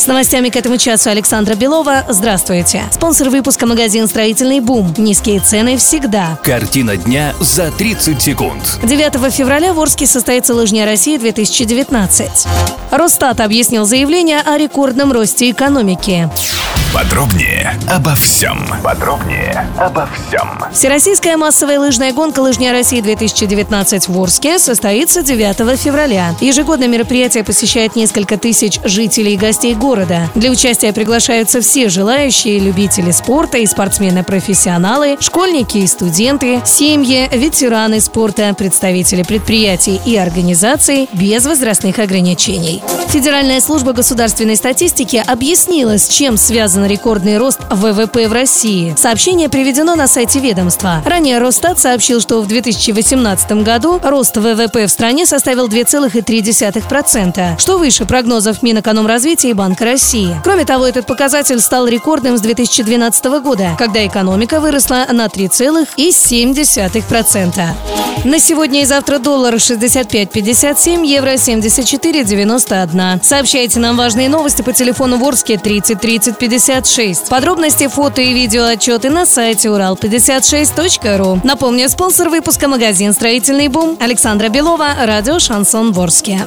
С новостями к этому часу Александра Белова. Здравствуйте. Спонсор выпуска магазин «Строительный бум». Низкие цены всегда. Картина дня за 30 секунд. 9 февраля в Орске состоится Лыжня России 2019. Росстат объяснил заявление о рекордном росте экономики. Подробнее обо всем. Подробнее обо всем. Всероссийская массовая лыжная гонка «Лыжня России-2019» в Орске состоится 9 февраля. Ежегодно мероприятие посещает несколько тысяч жителей и гостей города. Для участия приглашаются все желающие, любители спорта и спортсмены-профессионалы, школьники и студенты, семьи, ветераны спорта, представители предприятий и организаций без возрастных ограничений. Федеральная служба государственной статистики объяснила, с чем связан рекордный рост ВВП в России. Сообщение приведено на сайте ведомства. Ранее Росстат сообщил, что в 2018 году рост ВВП в стране составил 2,3%, что выше прогнозов Минэкономразвития и Банка России. Кроме того, этот показатель стал рекордным с 2012 года, когда экономика выросла на 3,7%. На сегодня и завтра доллар 65.57, евро 74.91. Сообщайте нам важные новости по телефону Ворске 30 30 56. Подробности, фото и видео отчеты на сайте урал56.ру. Напомню, спонсор выпуска магазин «Строительный бум» Александра Белова, радио «Шансон Ворске».